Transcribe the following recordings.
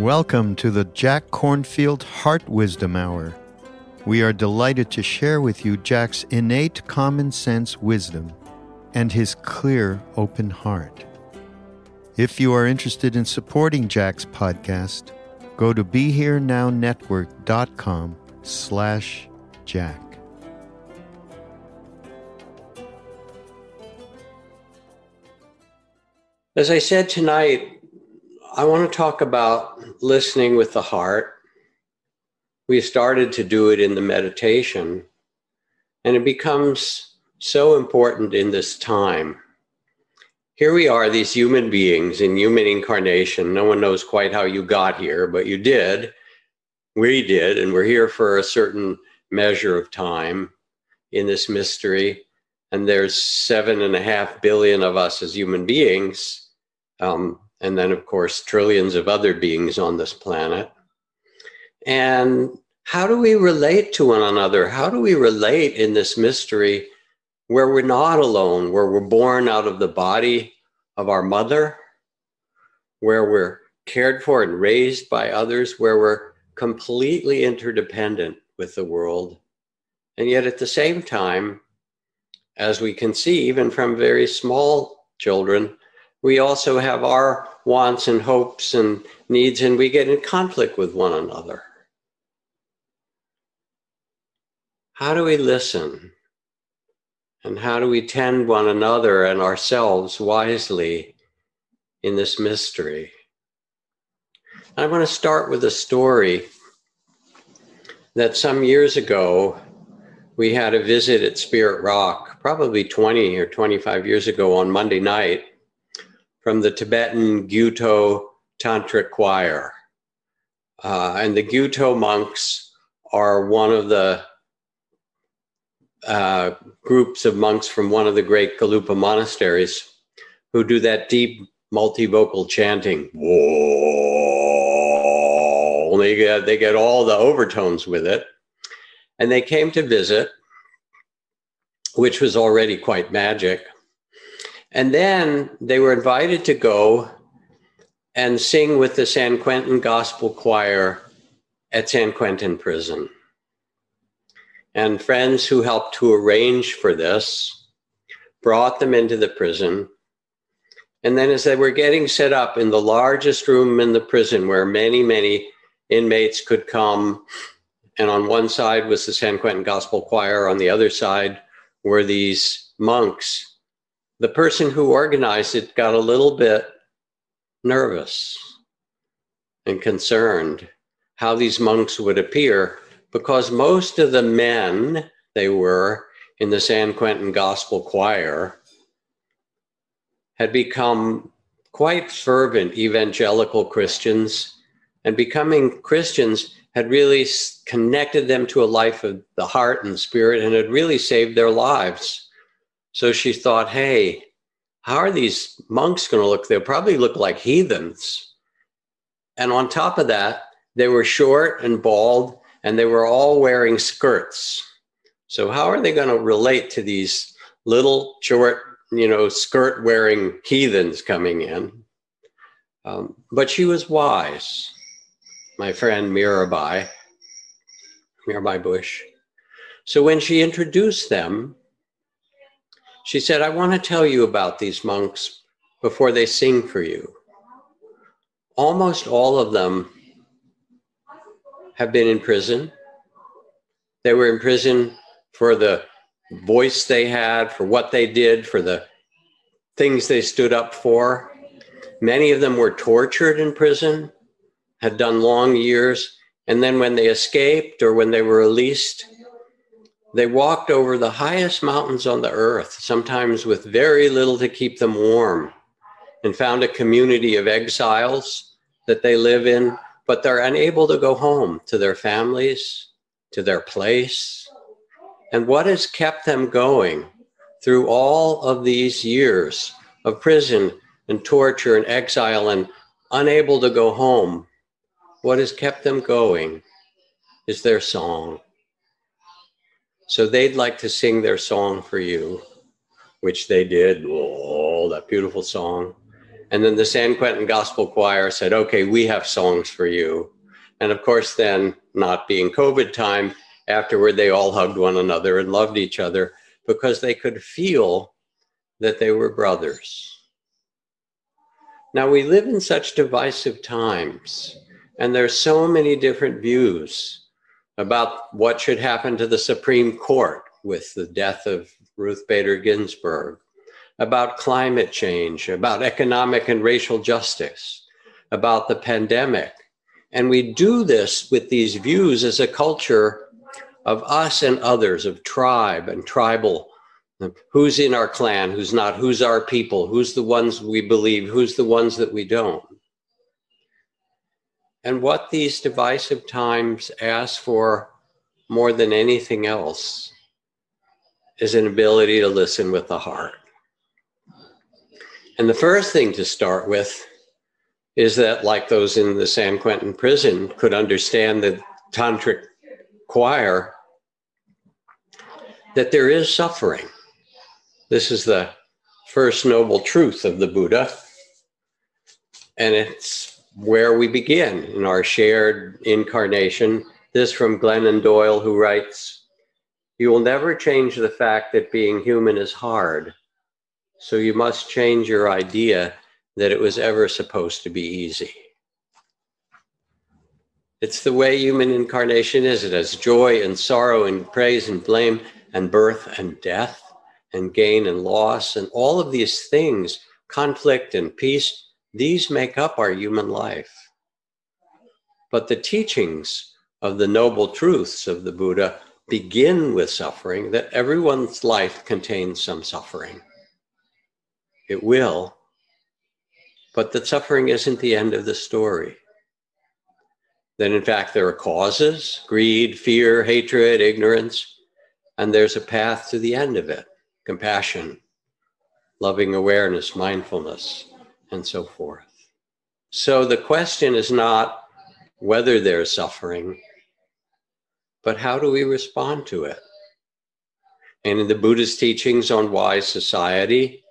Welcome to the Jack Kornfield Heart Wisdom Hour. We are delighted to share with you Jack's innate common sense wisdom and his clear, open heart. If you are interested in supporting Jack's podcast, go to BeHereNowNetwork.com slash Jack. As I said tonight, I want to talk about listening with the heart. We started to do it in the meditation, and it becomes so important in this time. Here we are, these human beings in human incarnation. No one knows quite how you got here, but you did. We did, and we're here for a certain measure of time in this mystery. And there's seven and a half billion of us as human beings. Um, and then, of course, trillions of other beings on this planet. And how do we relate to one another? How do we relate in this mystery where we're not alone, where we're born out of the body of our mother, where we're cared for and raised by others, where we're completely interdependent with the world? And yet, at the same time, as we can see, even from very small children, we also have our wants and hopes and needs, and we get in conflict with one another. How do we listen? And how do we tend one another and ourselves wisely in this mystery? I want to start with a story that some years ago we had a visit at Spirit Rock, probably 20 or 25 years ago on Monday night from the Tibetan Gyuto Tantric Choir. Uh, and the Gyuto monks are one of the uh, groups of monks from one of the great Gelugpa monasteries who do that deep multivocal chanting. Whoa! They get, they get all the overtones with it. And they came to visit, which was already quite magic. And then they were invited to go and sing with the San Quentin Gospel Choir at San Quentin Prison. And friends who helped to arrange for this brought them into the prison. And then, as they were getting set up in the largest room in the prison where many, many inmates could come, and on one side was the San Quentin Gospel Choir, on the other side were these monks the person who organized it got a little bit nervous and concerned how these monks would appear because most of the men they were in the San Quentin Gospel Choir had become quite fervent evangelical Christians, and becoming Christians had really connected them to a life of the heart and spirit and had really saved their lives. So she thought, hey, how are these monks going to look? They'll probably look like heathens. And on top of that, they were short and bald, and they were all wearing skirts. So, how are they going to relate to these little, short, you know, skirt wearing heathens coming in? Um, but she was wise, my friend Mirabai, Mirabai Bush So when she introduced them, she said, I want to tell you about these monks before they sing for you. Almost all of them have been in prison. They were in prison for the voice they had, for what they did, for the things they stood up for. Many of them were tortured in prison, had done long years, and then when they escaped or when they were released, they walked over the highest mountains on the earth, sometimes with very little to keep them warm, and found a community of exiles that they live in, but they're unable to go home to their families, to their place. And what has kept them going through all of these years of prison and torture and exile and unable to go home? What has kept them going is their song. So they'd like to sing their song for you, which they did. Oh, that beautiful song. And then the San Quentin Gospel Choir said, okay, we have songs for you. And of course, then, not being COVID time, afterward, they all hugged one another and loved each other because they could feel that they were brothers. Now, we live in such divisive times, and there's so many different views about what should happen to the Supreme Court with the death of Ruth Bader Ginsburg, about climate change, about economic and racial justice, about the pandemic. And we do this with these views as a culture of us and others, of tribe and tribal. Who's in our clan, who's not, who's our people, who's the ones we believe, who's the ones that we don't. And what these divisive times ask for more than anything else is an ability to listen with the heart. And the first thing to start with is that, like those in the San Quentin prison could understand the tantric choir, that there is suffering. This is the first noble truth of the Buddha. And it's where we begin in our shared incarnation. This from Glennon Doyle, who writes You will never change the fact that being human is hard. So you must change your idea that it was ever supposed to be easy. It's the way human incarnation is. It has joy and sorrow and praise and blame and birth and death and gain and loss and all of these things, conflict and peace these make up our human life. But the teachings of the noble truths of the Buddha begin with suffering, that everyone's life contains some suffering. It will, but that suffering isn't the end of the story. That in fact there are causes greed, fear, hatred, ignorance, and there's a path to the end of it compassion, loving awareness, mindfulness and so forth. So the question is not whether there's suffering, but how do we respond to it? And in the Buddha's teachings on wise society,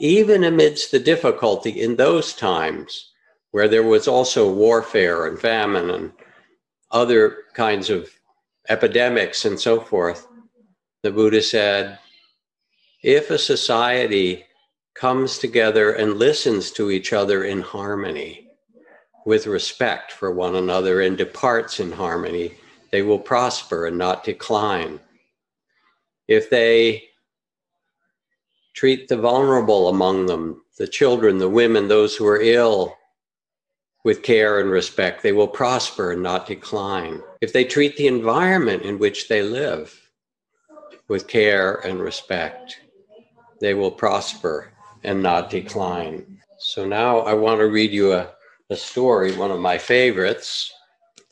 even amidst the difficulty in those times where there was also warfare and famine and other kinds of epidemics and so forth, the Buddha said, if a society comes together and listens to each other in harmony with respect for one another and departs in harmony, they will prosper and not decline. If they treat the vulnerable among them, the children, the women, those who are ill, with care and respect, they will prosper and not decline. If they treat the environment in which they live with care and respect, they will prosper and not decline. So now I want to read you a, a story, one of my favorites.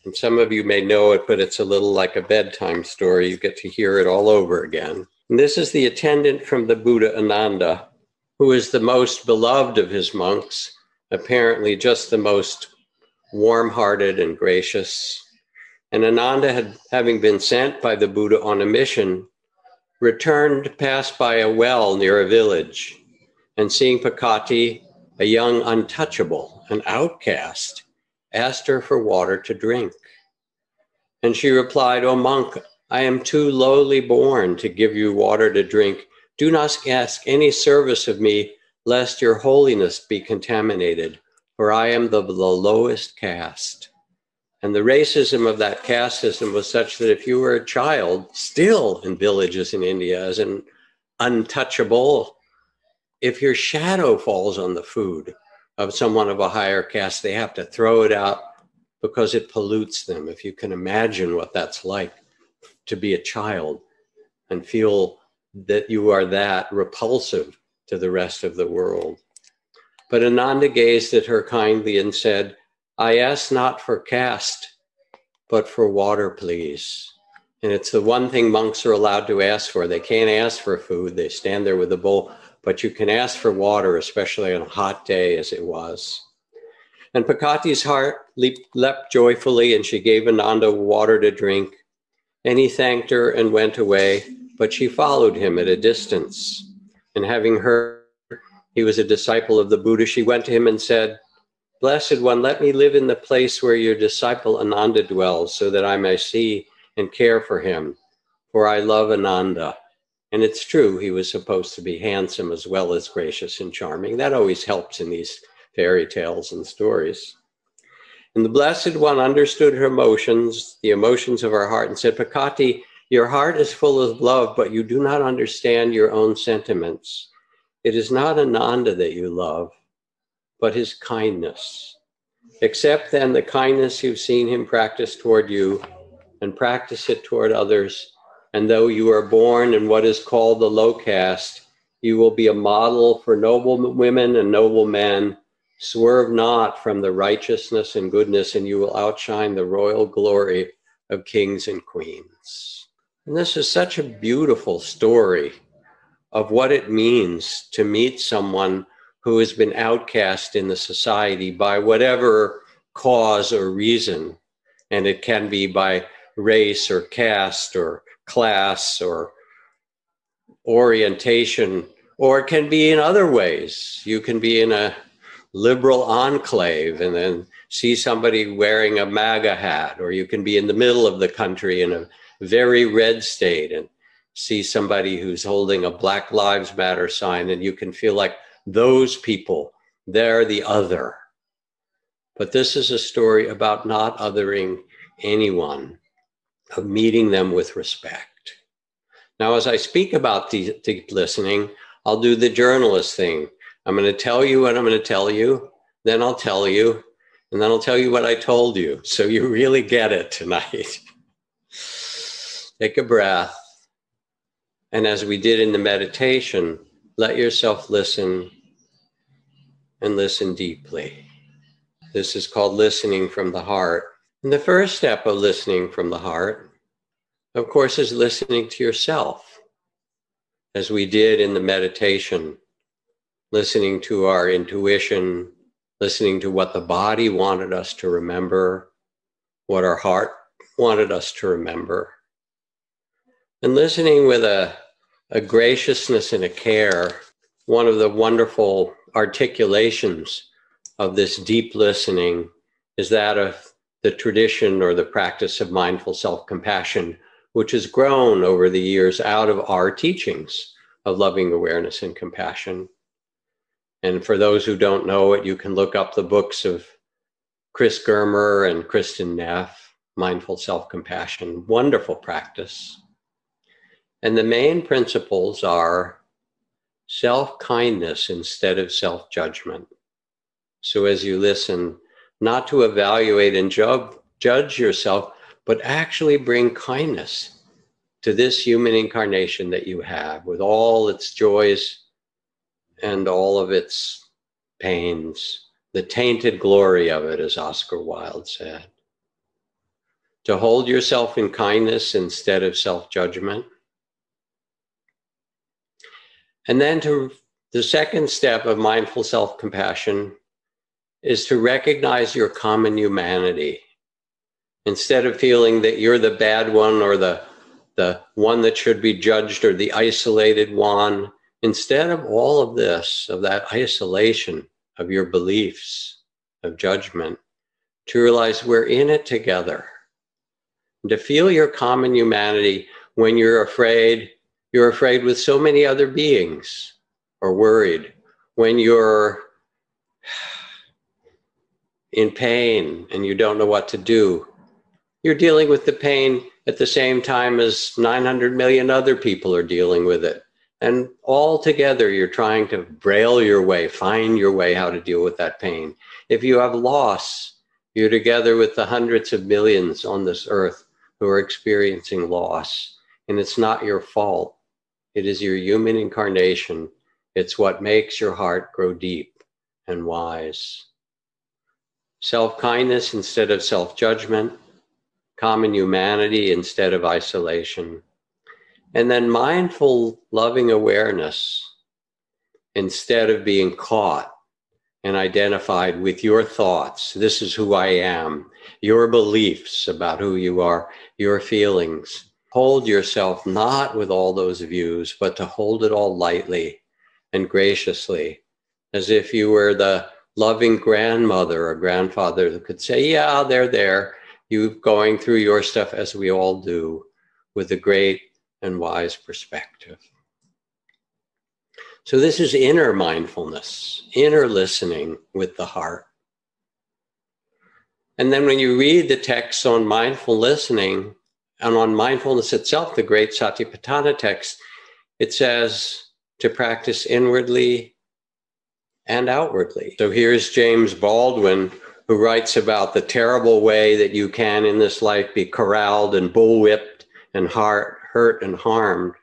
And some of you may know it, but it's a little like a bedtime story. You get to hear it all over again. And this is the attendant from the Buddha Ananda, who is the most beloved of his monks, apparently just the most warm hearted and gracious. And Ananda, had, having been sent by the Buddha on a mission, returned past by a well near a village and seeing Pakati, a young untouchable, an outcast, asked her for water to drink. And she replied, O monk, I am too lowly born to give you water to drink. Do not ask any service of me, lest your holiness be contaminated, for I am the, the lowest caste. And the racism of that caste system was such that if you were a child, still in villages in India, as an untouchable, if your shadow falls on the food of someone of a higher caste, they have to throw it out because it pollutes them. If you can imagine what that's like to be a child and feel that you are that repulsive to the rest of the world. But Ananda gazed at her kindly and said, I ask not for caste, but for water, please. And it's the one thing monks are allowed to ask for. They can't ask for food, they stand there with a bowl, but you can ask for water, especially on a hot day as it was. And Pakati's heart leaped, leapt joyfully, and she gave Ananda water to drink. And he thanked her and went away, but she followed him at a distance. And having heard he was a disciple of the Buddha, she went to him and said, Blessed one, let me live in the place where your disciple Ananda dwells, so that I may see and care for him, for I love Ananda. And it's true, he was supposed to be handsome as well as gracious and charming. That always helps in these fairy tales and stories. And the Blessed One understood her emotions, the emotions of her heart, and said, Pakati, your heart is full of love, but you do not understand your own sentiments. It is not Ananda that you love, but his kindness. Accept then the kindness you've seen him practice toward you and practice it toward others. And though you are born in what is called the low caste, you will be a model for noble women and noble men Swerve not from the righteousness and goodness, and you will outshine the royal glory of kings and queens. And this is such a beautiful story of what it means to meet someone who has been outcast in the society by whatever cause or reason. And it can be by race or caste or class or orientation, or it can be in other ways. You can be in a liberal enclave and then see somebody wearing a MAGA hat, or you can be in the middle of the country in a very red state and see somebody who's holding a Black Lives Matter sign, and you can feel like those people, they're the other. But this is a story about not othering anyone, of meeting them with respect. Now, as I speak about deep listening, I'll do the journalist thing. I'm going to tell you what I'm going to tell you, then I'll tell you, and then I'll tell you what I told you. So you really get it tonight. Take a breath. And as we did in the meditation, let yourself listen and listen deeply. This is called listening from the heart. And the first step of listening from the heart, of course, is listening to yourself, as we did in the meditation listening to our intuition, listening to what the body wanted us to remember, what our heart wanted us to remember, and listening with a, a graciousness and a care. One of the wonderful articulations of this deep listening is that of the tradition or the practice of mindful self compassion, which has grown over the years out of our teachings of loving awareness and compassion. And for those who don't know it, you can look up the books of Chris Germer and Kristin Neff, Mindful Self Compassion. Wonderful practice. And the main principles are self kindness instead of self judgment. So as you listen, not to evaluate and ju- judge yourself, but actually bring kindness to this human incarnation that you have with all its joys and all of its pains, the tainted glory of it, as Oscar Wilde said. To hold yourself in kindness instead of self judgment. And then to the second step of mindful self compassion is to recognize your common humanity. Instead of feeling that you're the bad one or the, the one that should be judged or the isolated one, Instead of all of this, of that isolation of your beliefs, of judgment, to realize we're in it together. and to feel your common humanity when you're afraid. You're afraid with so many other beings or worried. When you're in pain and you don't know what to do, you're dealing with the pain at the same time as 900 million other people are dealing with it. And all together, you're trying to braille your way, find your way how to deal with that pain. If you have loss, you're together with the hundreds of millions on this earth who are experiencing loss. And it's not your fault. It is your human incarnation. It's what makes your heart grow deep and wise. Self kindness instead of self judgment, common humanity instead of isolation. And then mindful, loving awareness instead of being caught and identified with your thoughts. This is who I am, your beliefs about who you are, your feelings. Hold yourself not with all those views, but to hold it all lightly and graciously, as if you were the loving grandmother or grandfather that could say, Yeah, they're there. You going through your stuff as we all do with a great and wise perspective. So, this is inner mindfulness, inner listening with the heart. And then, when you read the texts on mindful listening and on mindfulness itself, the great Satipatthana text, it says to practice inwardly and outwardly. So, here's James Baldwin who writes about the terrible way that you can in this life be corralled and bullwhipped and heart, hurt and harmed.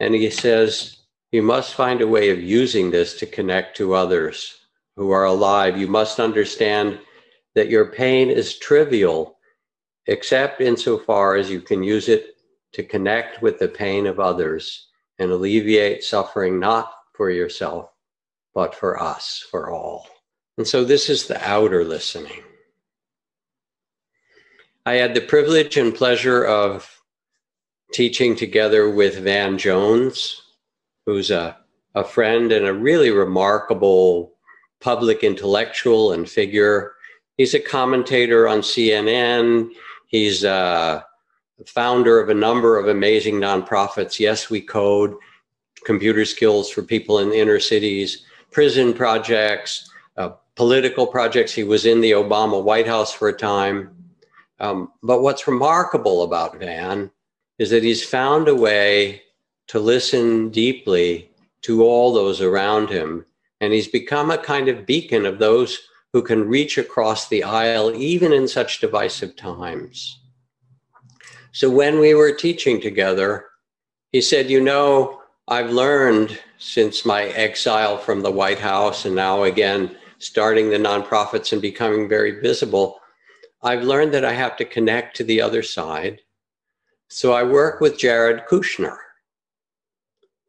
And he says, you must find a way of using this to connect to others who are alive. You must understand that your pain is trivial, except insofar as you can use it to connect with the pain of others and alleviate suffering not for yourself, but for us, for all. And so this is the outer listening. I had the privilege and pleasure of teaching together with Van Jones, who's a, a friend and a really remarkable public intellectual and figure. He's a commentator on CNN. He's a founder of a number of amazing nonprofits. Yes, we code computer skills for people in inner cities, prison projects, uh, political projects. He was in the Obama White House for a time. Um, but what's remarkable about Van is that he's found a way to listen deeply to all those around him. And he's become a kind of beacon of those who can reach across the aisle, even in such divisive times. So when we were teaching together, he said, You know, I've learned since my exile from the White House and now again starting the nonprofits and becoming very visible, I've learned that I have to connect to the other side. So I work with Jared Kushner.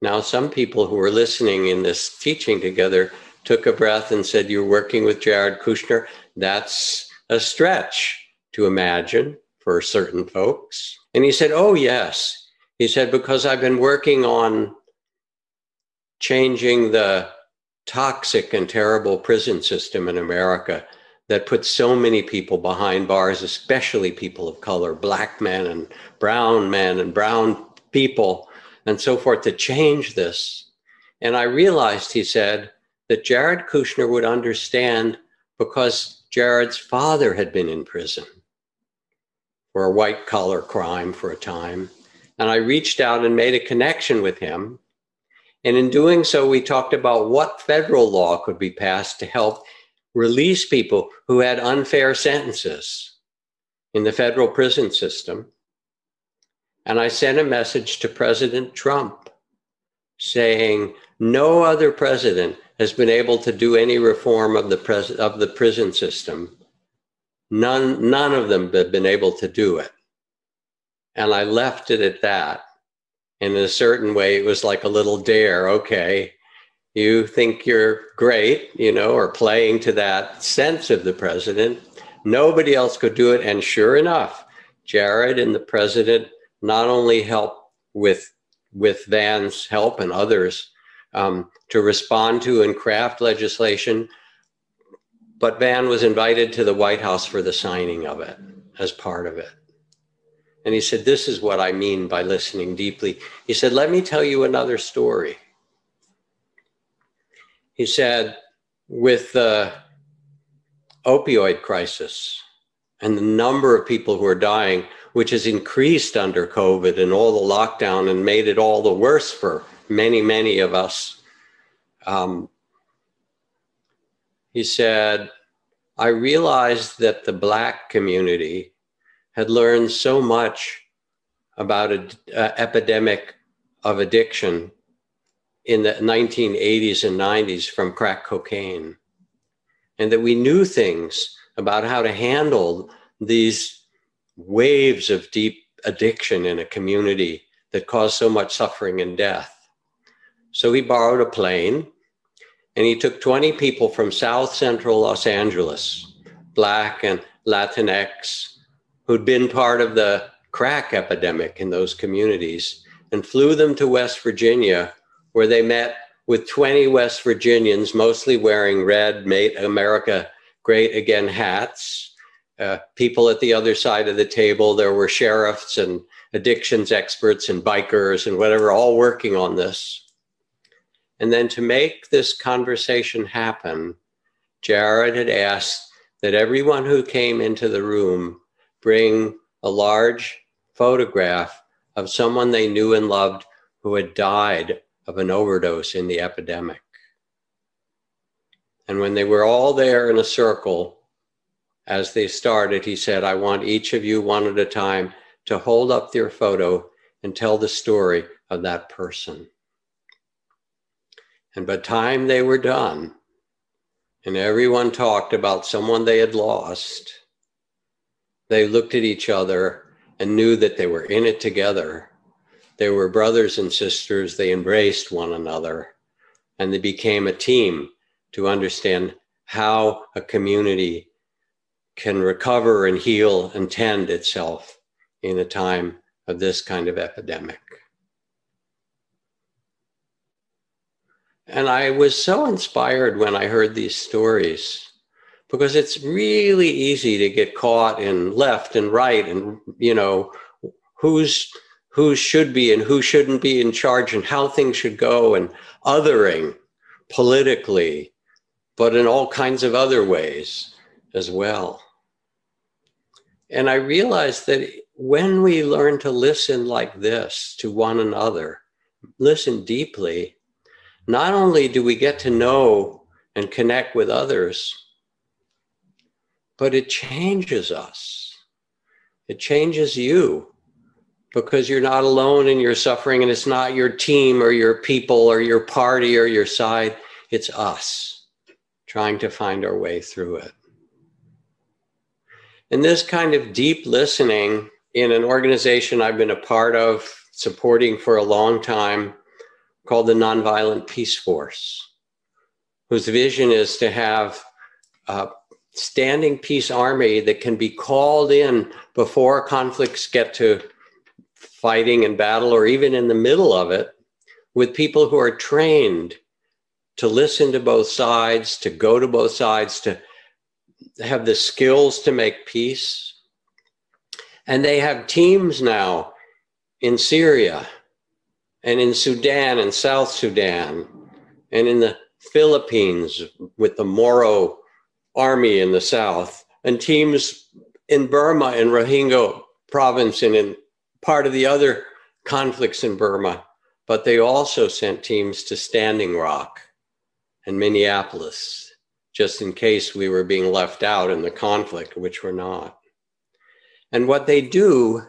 Now, some people who were listening in this teaching together took a breath and said, You're working with Jared Kushner. That's a stretch to imagine for certain folks. And he said, Oh, yes. He said, Because I've been working on changing the toxic and terrible prison system in America that puts so many people behind bars, especially people of color, black men and brown men and brown people and so forth, to change this. And I realized, he said, that Jared Kushner would understand because Jared's father had been in prison for a white collar crime for a time. And I reached out and made a connection with him and in doing so, we talked about what federal law could be passed to help release people who had unfair sentences in the federal prison system. And I sent a message to President Trump saying, no other president has been able to do any reform of the, pres- of the prison system. None, none of them have been able to do it. And I left it at that in a certain way, it was like a little dare. Okay, you think you're great, you know, or playing to that sense of the president. Nobody else could do it. And sure enough, Jared and the president not only helped with with Van's help and others um, to respond to and craft legislation, but Van was invited to the White House for the signing of it as part of it. And he said, This is what I mean by listening deeply. He said, Let me tell you another story. He said, With the opioid crisis and the number of people who are dying, which has increased under COVID and all the lockdown and made it all the worse for many, many of us. Um, he said, I realized that the Black community had learned so much about an epidemic of addiction in the 1980s and 90s from crack cocaine, and that we knew things about how to handle these waves of deep addiction in a community that caused so much suffering and death. So he borrowed a plane and he took 20 people from South Central Los Angeles, Black and Latinx, who'd been part of the crack epidemic in those communities, and flew them to West Virginia, where they met with 20 West Virginians, mostly wearing red Make America Great Again hats. Uh, people at the other side of the table, there were sheriffs and addictions experts and bikers and whatever, all working on this. And then to make this conversation happen, Jared had asked that everyone who came into the room bring a large photograph of someone they knew and loved who had died of an overdose in the epidemic. And when they were all there in a circle, as they started, he said, I want each of you one at a time to hold up their photo and tell the story of that person. And by the time they were done, and everyone talked about someone they had lost, they looked at each other and knew that they were in it together. They were brothers and sisters. They embraced one another and they became a team to understand how a community can recover and heal and tend itself in a time of this kind of epidemic. And I was so inspired when I heard these stories because it's really easy to get caught in left and right and, you know, who's who should be and who shouldn't be in charge and how things should go and othering politically, but in all kinds of other ways as well. And I realized that when we learn to listen like this to one another, listen deeply, not only do we get to know and connect with others, but it changes us. It changes you because you're not alone in your suffering and it's not your team or your people or your party or your side. It's us trying to find our way through it. And this kind of deep listening in an organization I've been a part of, supporting for a long time, called the Nonviolent Peace Force, whose vision is to have a standing peace army that can be called in before conflicts get to fighting and battle, or even in the middle of it, with people who are trained to listen to both sides, to go to both sides, to have the skills to make peace. And they have teams now in Syria and in Sudan and South Sudan and in the Philippines with the Moro army in the south and teams in Burma and Rohingya province and in part of the other conflicts in Burma. But they also sent teams to Standing Rock and Minneapolis, just in case we were being left out in the conflict, which we're not. And what they do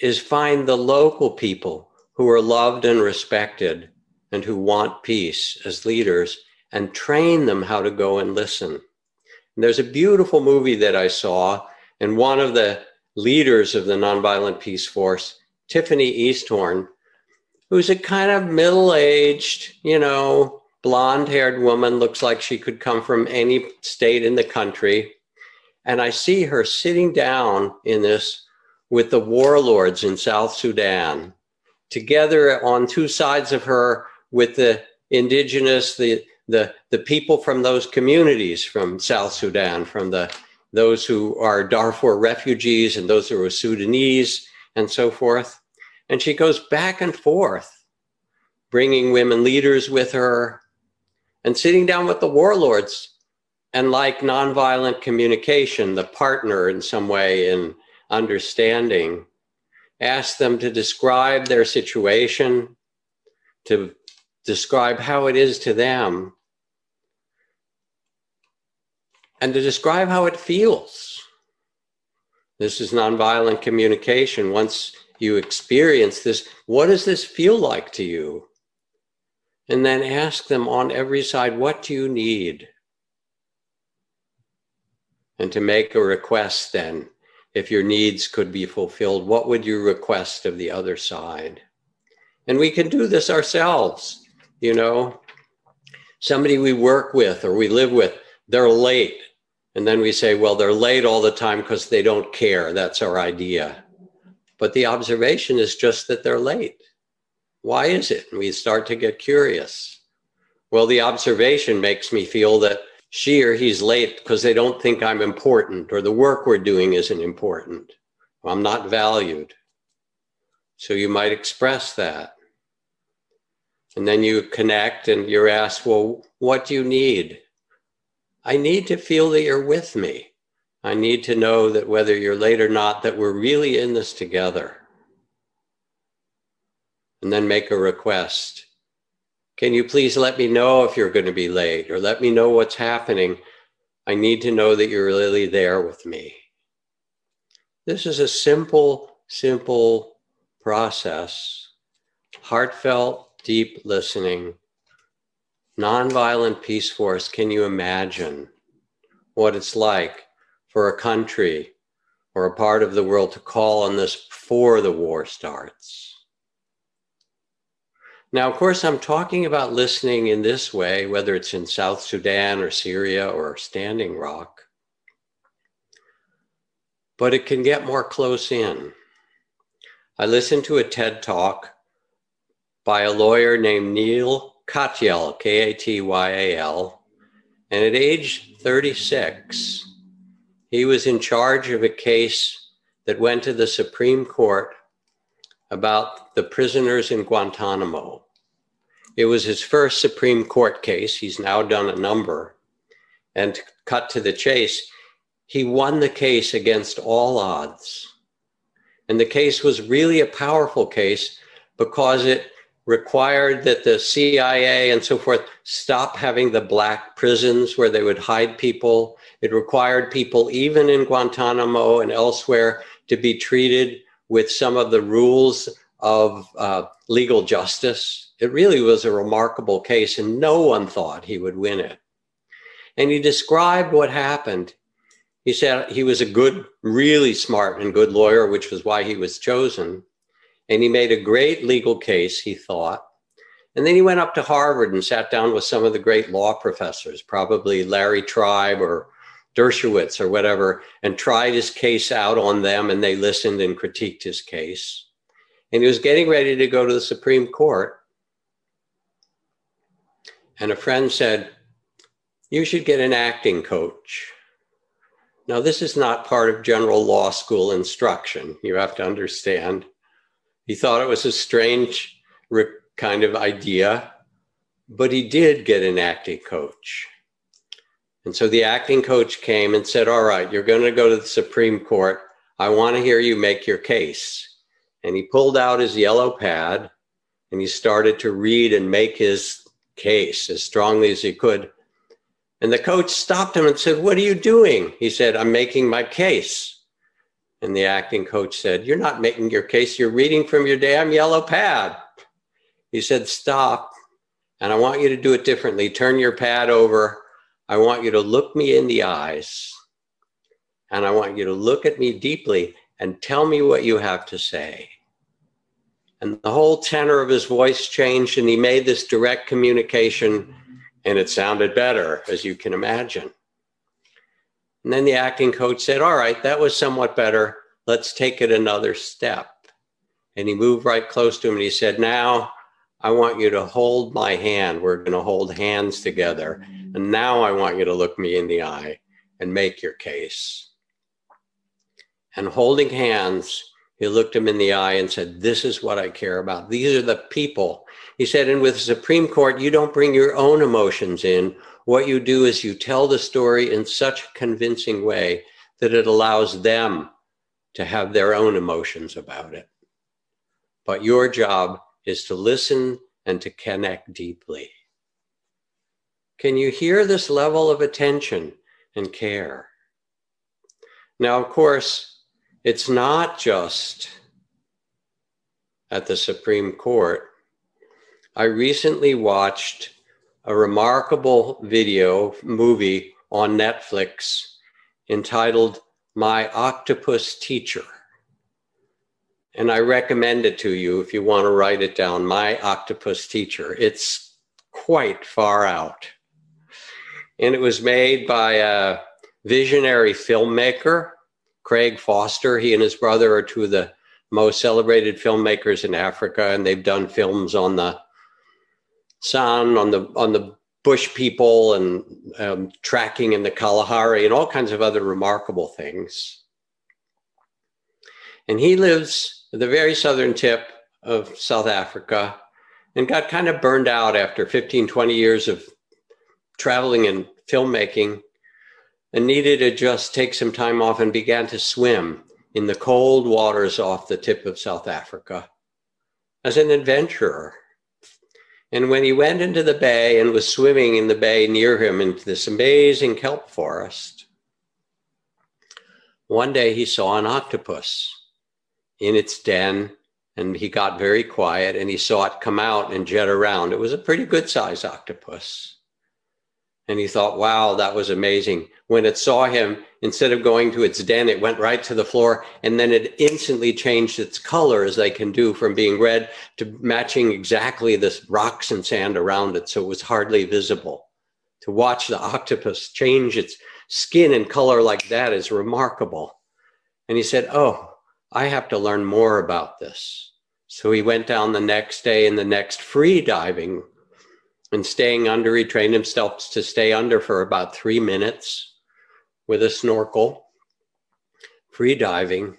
is find the local people who are loved and respected and who want peace as leaders and train them how to go and listen. And there's a beautiful movie that I saw, and one of the leaders of the Nonviolent Peace Force, Tiffany Easthom, who's a kind of middle aged, you know, blonde haired woman, looks like she could come from any state in the country. And I see her sitting down in this with the warlords in South Sudan together on two sides of her with the indigenous, the, the, the people from those communities from South Sudan, from the those who are Darfur refugees and those who are Sudanese and so forth. And she goes back and forth, bringing women leaders with her and sitting down with the warlords. And like nonviolent communication, the partner in some way in understanding, ask them to describe their situation, to describe how it is to them, and to describe how it feels. This is nonviolent communication. Once you experience this, what does this feel like to you? And then ask them on every side, what do you need? And to make a request then, if your needs could be fulfilled, what would you request of the other side? And we can do this ourselves, you know. Somebody we work with or we live with, they're late. And then we say, well, they're late all the time because they don't care. That's our idea. But the observation is just that they're late. Why is it? And we start to get curious. Well, the observation makes me feel that she or he's late because they don't think I'm important or the work we're doing isn't important. I'm not valued. So you might express that. And then you connect and you're asked, well, what do you need? I need to feel that you're with me. I need to know that whether you're late or not, that we're really in this together. And then make a request. Can you please let me know if you're going to be late or let me know what's happening? I need to know that you're really there with me. This is a simple, simple process. Heartfelt, deep listening nonviolent peace force, can you imagine what it's like for a country or a part of the world to call on this before the war starts? Now, of course, I'm talking about listening in this way, whether it's in South Sudan or Syria or Standing Rock, but it can get more close in. I listened to a TED talk by a lawyer named Neal Katyal, K A T Y A L. And at age 36, he was in charge of a case that went to the Supreme Court about the prisoners in Guantanamo. It was his first Supreme Court case. He's now done a number. And to cut to the chase, he won the case against all odds. And the case was really a powerful case because it required that the CIA and so forth stop having the black prisons where they would hide people. It required people, even in Guantanamo and elsewhere, to be treated with some of the rules of uh, legal justice. It really was a remarkable case, and no one thought he would win it. And he described what happened. He said he was a good, really smart and good lawyer, which was why he was chosen. And he made a great legal case, he thought. And then he went up to Harvard and sat down with some of the great law professors, probably Larry Tribe or Dershowitz or whatever, and tried his case out on them, and they listened and critiqued his case. And he was getting ready to go to the Supreme Court. And a friend said, You should get an acting coach. Now, this is not part of general law school instruction. You have to understand he thought it was a strange kind of idea, but he did get an acting coach. And so the acting coach came and said, All right, you're going to go to the Supreme Court. I want to hear you make your case. And he pulled out his yellow pad and he started to read and make his case as strongly as he could. And the coach stopped him and said, What are you doing? He said, I'm making my case. And the acting coach said, You're not making your case. You're reading from your damn yellow pad. He said, Stop. And I want you to do it differently. Turn your pad over. I want you to look me in the eyes. And I want you to look at me deeply and tell me what you have to say. And the whole tenor of his voice changed, and he made this direct communication, and it sounded better, as you can imagine. And then the acting coach said, All right, that was somewhat better. Let's take it another step. And he moved right close to him and he said, Now I want you to hold my hand. We're going to hold hands together. And now I want you to look me in the eye and make your case. And holding hands, he looked him in the eye and said, This is what I care about. These are the people. He said, and with the Supreme Court, you don't bring your own emotions in. What you do is you tell the story in such a convincing way that it allows them to have their own emotions about it. But your job is to listen and to connect deeply. Can you hear this level of attention and care? Now, of course, it's not just at the Supreme Court. I recently watched a remarkable video movie on Netflix entitled My Octopus Teacher. And I recommend it to you if you want to write it down My Octopus Teacher. It's quite far out. And it was made by a visionary filmmaker, Craig Foster. He and his brother are two of the most celebrated filmmakers in Africa, and they've done films on the On the on the Bush people, and um, tracking in the Kalahari, and all kinds of other remarkable things. And he lives at the very southern tip of South Africa and got kind of burned out after 15, 20 years of traveling and filmmaking and needed to just take some time off and began to swim in the cold waters off the tip of South Africa as an adventurer. And when he went into the bay and was swimming in the bay near him into this amazing kelp forest, one day he saw an octopus in its den and he got very quiet and he saw it come out and jet around. It was a pretty good sized octopus. And he thought, wow, that was amazing. When it saw him, instead of going to its den, it went right to the floor and then it instantly changed its color as they can do from being red to matching exactly the rocks and sand around it. So it was hardly visible. To watch the octopus change its skin and color like that is remarkable. And he said, oh, I have to learn more about this. So he went down the next day in the next free diving and staying under. He trained himself to stay under for about three minutes with a snorkel, free diving.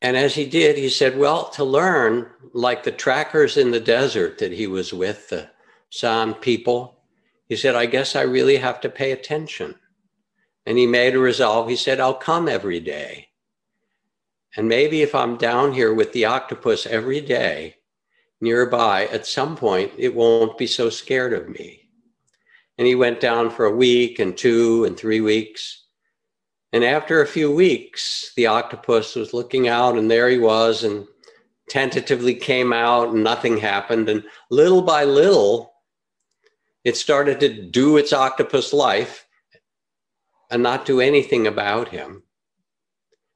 And as he did, he said, Well, to learn, like the trackers in the desert that he was with, the San people, he said, I guess I really have to pay attention. And he made a resolve. He said, I'll come every day. And maybe if I'm down here with the octopus every day, nearby, at some point, it won't be so scared of me. And he went down for a week and two and three weeks. And after a few weeks, the octopus was looking out, and there he was, and tentatively came out, and nothing happened. And little by little, it started to do its octopus life and not do anything about him.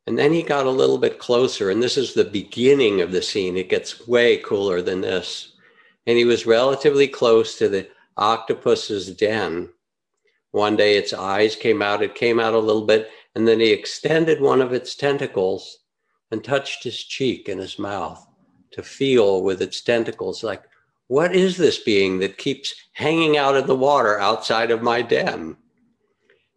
And then he got a little bit closer, and this is the beginning of the scene. It gets way cooler than this. And he was relatively close to the octopus's den. One day its eyes came out, it came out a little bit, and then he extended one of its tentacles and touched his cheek and his mouth to feel with its tentacles like, what is this being that keeps hanging out in the water outside of my den?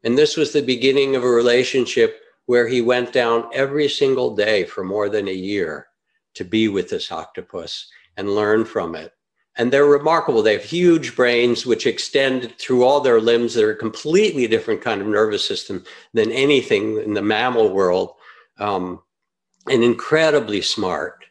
And this was the beginning of a relationship where he went down every single day for more than a year to be with this octopus and learn from it. And they're remarkable. They have huge brains which extend through all their limbs. They're a completely different kind of nervous system than anything in the mammal world, um, and incredibly smart.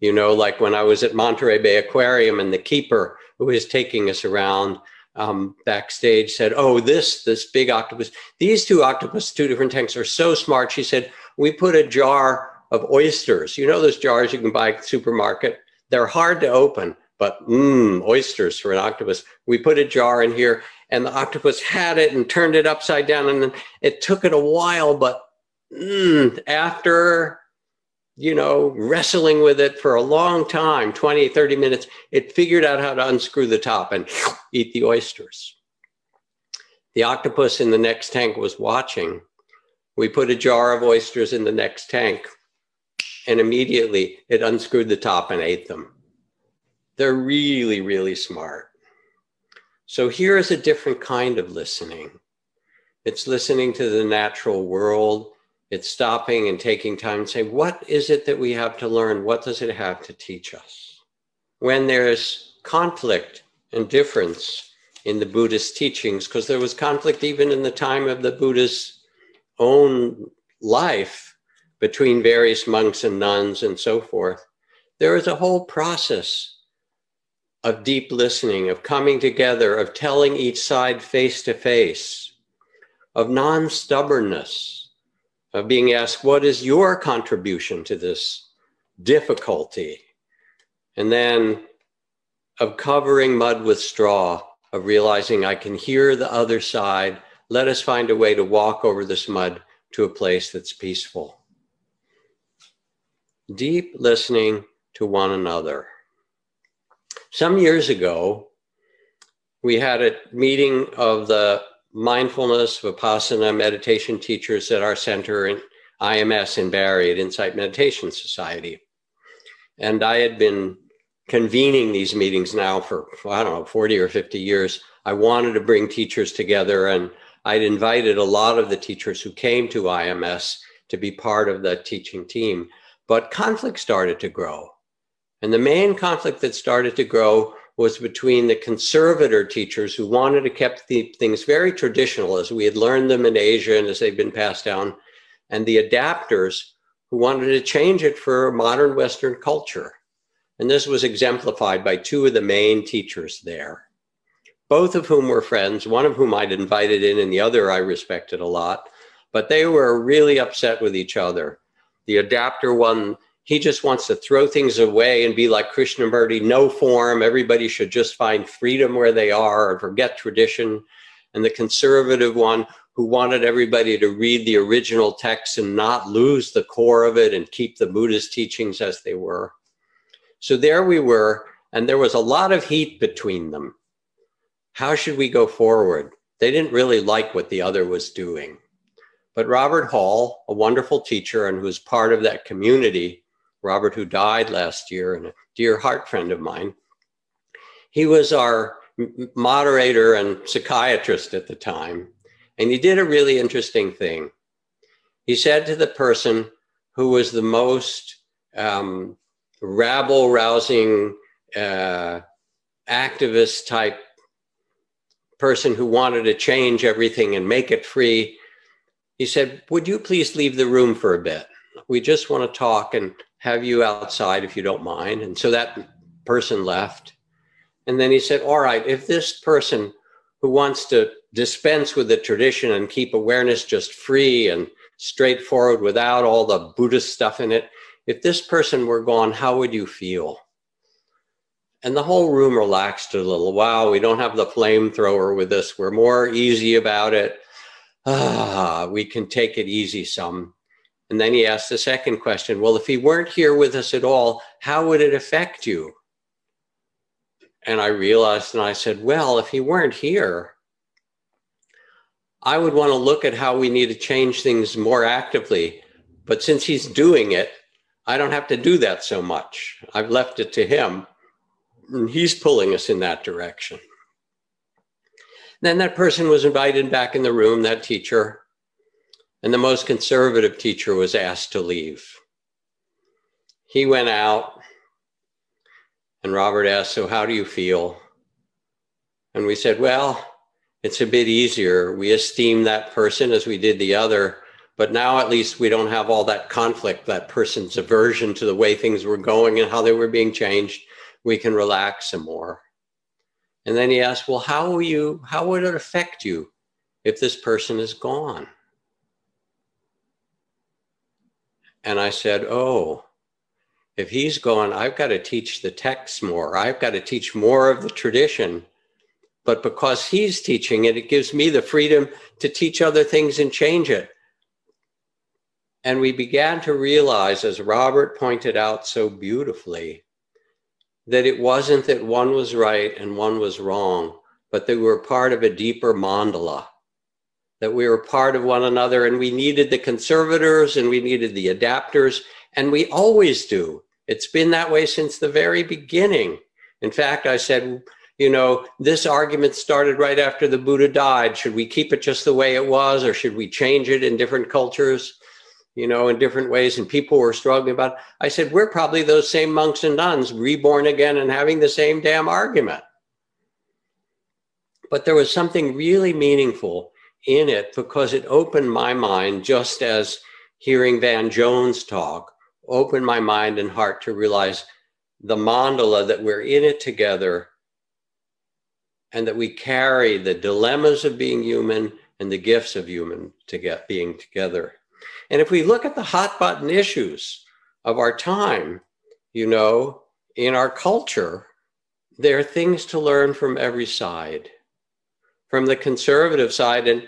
You know, like when I was at Monterey Bay Aquarium and the keeper who was taking us around um, backstage said, "Oh, this this big octopus. These two octopus, two different tanks, are so smart." She said, "We put a jar of oysters. You know those jars you can buy at the supermarket. They're hard to open, but mmm, oysters for an octopus. We put a jar in here, and the octopus had it and turned it upside down, and it took it a while, but mm, after." You know, wrestling with it for a long time 20, 30 minutes. It figured out how to unscrew the top and eat the oysters. The octopus in the next tank was watching. We put a jar of oysters in the next tank, and immediately it unscrewed the top and ate them. They're really, really smart. So here is a different kind of listening. It's listening to the natural world. It's stopping and taking time and say, what is it that we have to learn? What does it have to teach us? When there's conflict and difference in the Buddhist teachings, because there was conflict even in the time of the Buddha's own life between various monks and nuns and so forth, there is a whole process of deep listening, of coming together, of telling each side face to face, of non stubbornness, of being asked, What is your contribution to this difficulty? And then of covering mud with straw, of realizing I can hear the other side. Let us find a way to walk over this mud to a place that's peaceful. Deep listening to one another. Some years ago, we had a meeting of the mindfulness, Vipassana meditation teachers at our center in IMS in Barre at Insight Meditation Society. And I had been convening these meetings now for, I don't know, 40 or 50 years. I wanted to bring teachers together, and I'd invited a lot of the teachers who came to IMS to be part of the teaching team. But conflict started to grow. And the main conflict that started to grow was between the conservator teachers who wanted to keep the things very traditional as we had learned them in Asia and as they've been passed down, and the adapters who wanted to change it for modern Western culture. And this was exemplified by two of the main teachers there, both of whom were friends, one of whom I'd invited in and the other I respected a lot, but they were really upset with each other. The adapter one he just wants to throw things away and be like Krishnamurti, no form. Everybody should just find freedom where they are and forget tradition. And the conservative one who wanted everybody to read the original text and not lose the core of it and keep the Buddhist teachings as they were. So there we were, and there was a lot of heat between them. How should we go forward? They didn't really like what the other was doing. But Robert Hall, a wonderful teacher and who was part of that community, Robert, who died last year, and a dear heart friend of mine. He was our moderator and psychiatrist at the time, and he did a really interesting thing. He said to the person who was the most um, rabble rousing uh, activist type person who wanted to change everything and make it free, he said, Would you please leave the room for a bit? We just want to talk and have you outside if you don't mind. And so that person left. And then he said, All right, if this person who wants to dispense with the tradition and keep awareness just free and straightforward without all the Buddhist stuff in it, if this person were gone, how would you feel? And the whole room relaxed a little. Wow, we don't have the flamethrower with us. We're more easy about it. Ah, we can take it easy some. And then he asked the second question Well, if he weren't here with us at all, how would it affect you? And I realized and I said, Well, if he weren't here, I would want to look at how we need to change things more actively. But since he's doing it, I don't have to do that so much. I've left it to him, and he's pulling us in that direction. Then that person was invited back in the room, that teacher, and the most conservative teacher was asked to leave. He went out, and Robert asked, So, how do you feel? And we said, Well, it's a bit easier. We esteem that person as we did the other, but now at least we don't have all that conflict, that person's aversion to the way things were going and how they were being changed. We can relax some more. And then he asked, Well, how will you, how would it affect you if this person is gone? And I said, Oh, if he's going, I've got to teach the text more. I've got to teach more of the tradition. But because he's teaching it, it gives me the freedom to teach other things and change it. And we began to realize, as Robert pointed out so beautifully, that it wasn't that one was right and one was wrong, but we were part of a deeper mandala that we were part of one another and we needed the conservators and we needed the adapters, and we always do. It's been that way since the very beginning. In fact, I said, you know, this argument started right after the Buddha died. Should we keep it just the way it was, or should we change it in different cultures, you know, in different ways? And people were struggling about. It. I said, we're probably those same monks and nuns, reborn again and having the same damn argument. But there was something really meaningful in it because it opened my mind, just as hearing Van Jones talk opened my mind and heart to realize the mandala that we're in it together and that we carry the dilemmas of being human and the gifts of human to get being together. And if we look at the hot button issues of our time, you know, in our culture, there are things to learn from every side. From the conservative side, and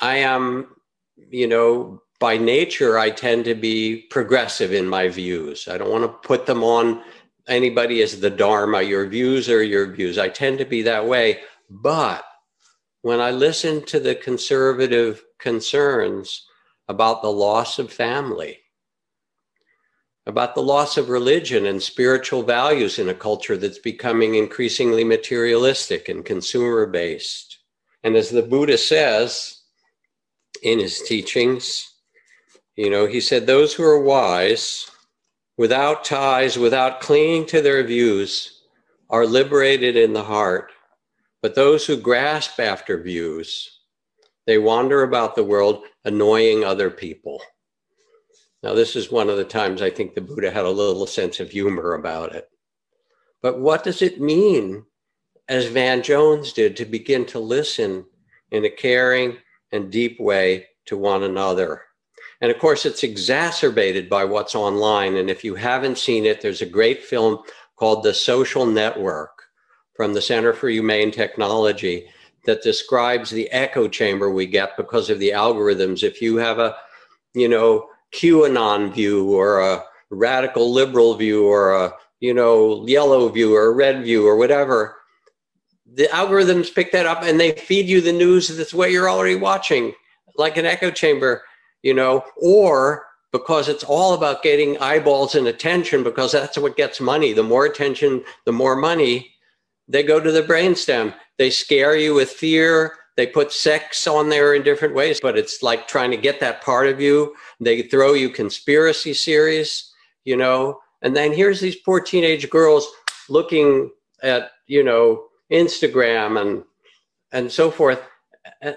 I am, you know, by nature, I tend to be progressive in my views. I don't want to put them on anybody as the Dharma. Your views are your views. I tend to be that way. But when I listen to the conservative concerns about the loss of family, about the loss of religion and spiritual values in a culture that's becoming increasingly materialistic and consumer based. And as the Buddha says in his teachings, you know, he said, Those who are wise, without ties, without clinging to their views, are liberated in the heart. But those who grasp after views, they wander about the world annoying other people. Now, this is one of the times I think the Buddha had a little sense of humor about it. But what does it mean, as Van Jones did, to begin to listen in a caring and deep way to one another? And of course, it's exacerbated by what's online. And if you haven't seen it, there's a great film called The Social Network from the Center for Humane Technology that describes the echo chamber we get because of the algorithms. If you have a, you know, QAnon view or a radical liberal view or a, you know, yellow view or red view or whatever, the algorithms pick that up and they feed you the news that's what you're already watching, like an echo chamber you know, or because it's all about getting eyeballs and attention because that's what gets money. The more attention, the more money. They go to the brainstem. They scare you with fear. They put sex on there in different ways, but it's like trying to get that part of you. They throw you conspiracy theories, you know, and then here's these poor teenage girls looking at, you know, Instagram and and so forth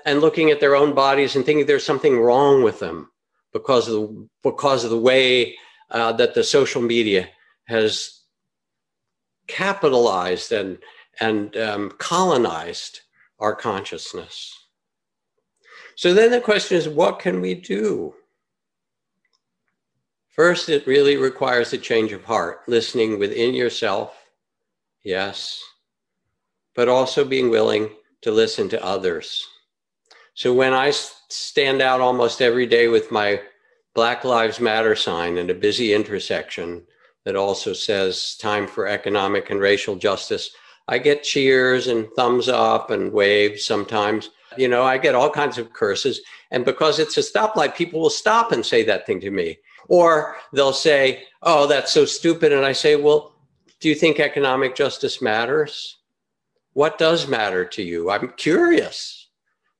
and looking at their own bodies and thinking there's something wrong with them because of the, because of the way uh, that the social media has capitalized and and um, colonized our consciousness. So then the question is, what can we do? First, it really requires a change of heart, listening within yourself, yes, but also being willing to listen to others. So when I stand out almost every day with my Black Lives Matter sign in a busy intersection that also says time for economic and racial justice, I get cheers and thumbs up and waves sometimes. You know, I get all kinds of curses. And because it's a stoplight, people will stop and say that thing to me. Or they'll say, Oh, that's so stupid. And I say, Well, do you think economic justice matters? What does matter to you? I'm curious.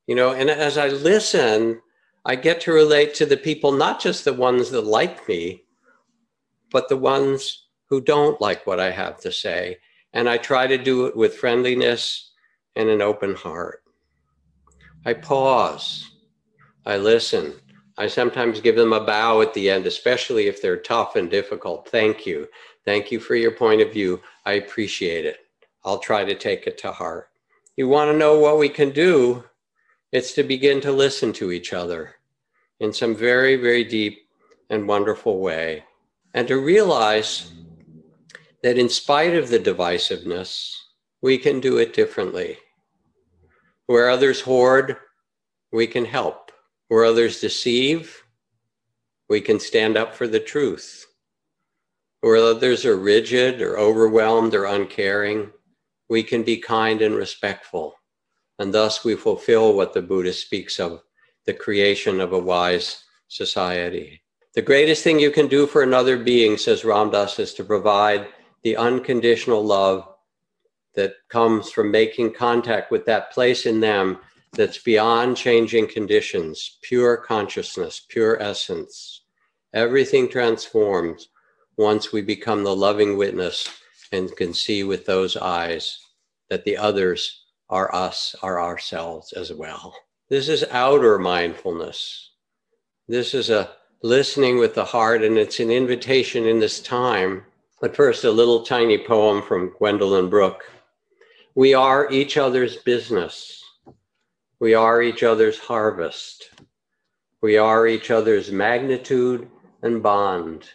You know and as i listen i get to relate to the people not just the ones that like me but the ones who don't like what i have to say. And i try to do it with friendliness and an open heart. I pause. I listen. I sometimes give them a bow at the end especially if they're tough and difficult. Thank you. Thank you for your point of view. I appreciate it i'll try to take it to heart you want to know what we can do it's to begin to listen to each other in some very, very deep and wonderful way. And to realize that in spite of the divisiveness, we can do it differently. Where others hoard, we can help. Where others deceive, we can stand up for the truth. Where others are rigid or overwhelmed or uncaring, we can be kind and respectful and thus we fulfill what the Buddha speaks of the creation of a wise society. The greatest thing you can do for another being, says Ram Dass, is to provide the unconditional love that comes from making contact with that place in them that's beyond changing conditions, pure consciousness, pure essence. Everything transforms once we become the loving witness and can see with those eyes that the others are us, are ourselves as well. This is outer mindfulness. This is a listening with the heart, and it's an invitation in this time. But first, a little tiny poem from Gwendolyn Brooks. We are each other's business. We are each other's harvest. We are each other's magnitude and bond.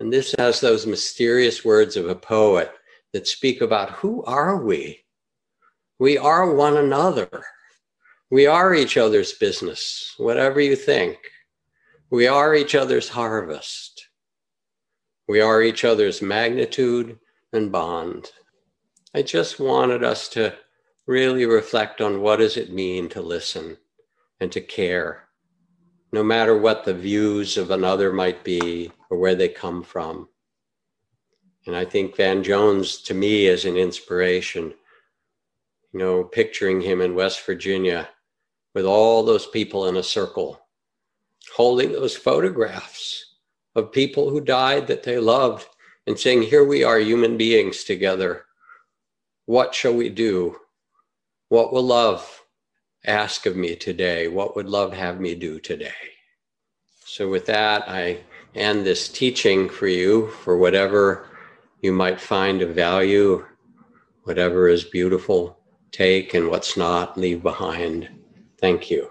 And this has those mysterious words of a poet that speak about who are we? We are one another. We are each other's business, whatever you think. We are each other's harvest. We are each other's magnitude and bond. I just wanted us to really reflect on what does it mean to listen and to care, no matter what the views of another might be or where they come from. And I think Van Jones, to me, is an inspiration. You know, picturing him in West Virginia with all those people in a circle, holding those photographs of people who died that they loved and saying, Here we are, human beings together. What shall we do? What will love ask of me today? What would love have me do today? So, with that, I end this teaching for you for whatever you might find of value, whatever is beautiful, take, and what's not, leave behind. Thank you.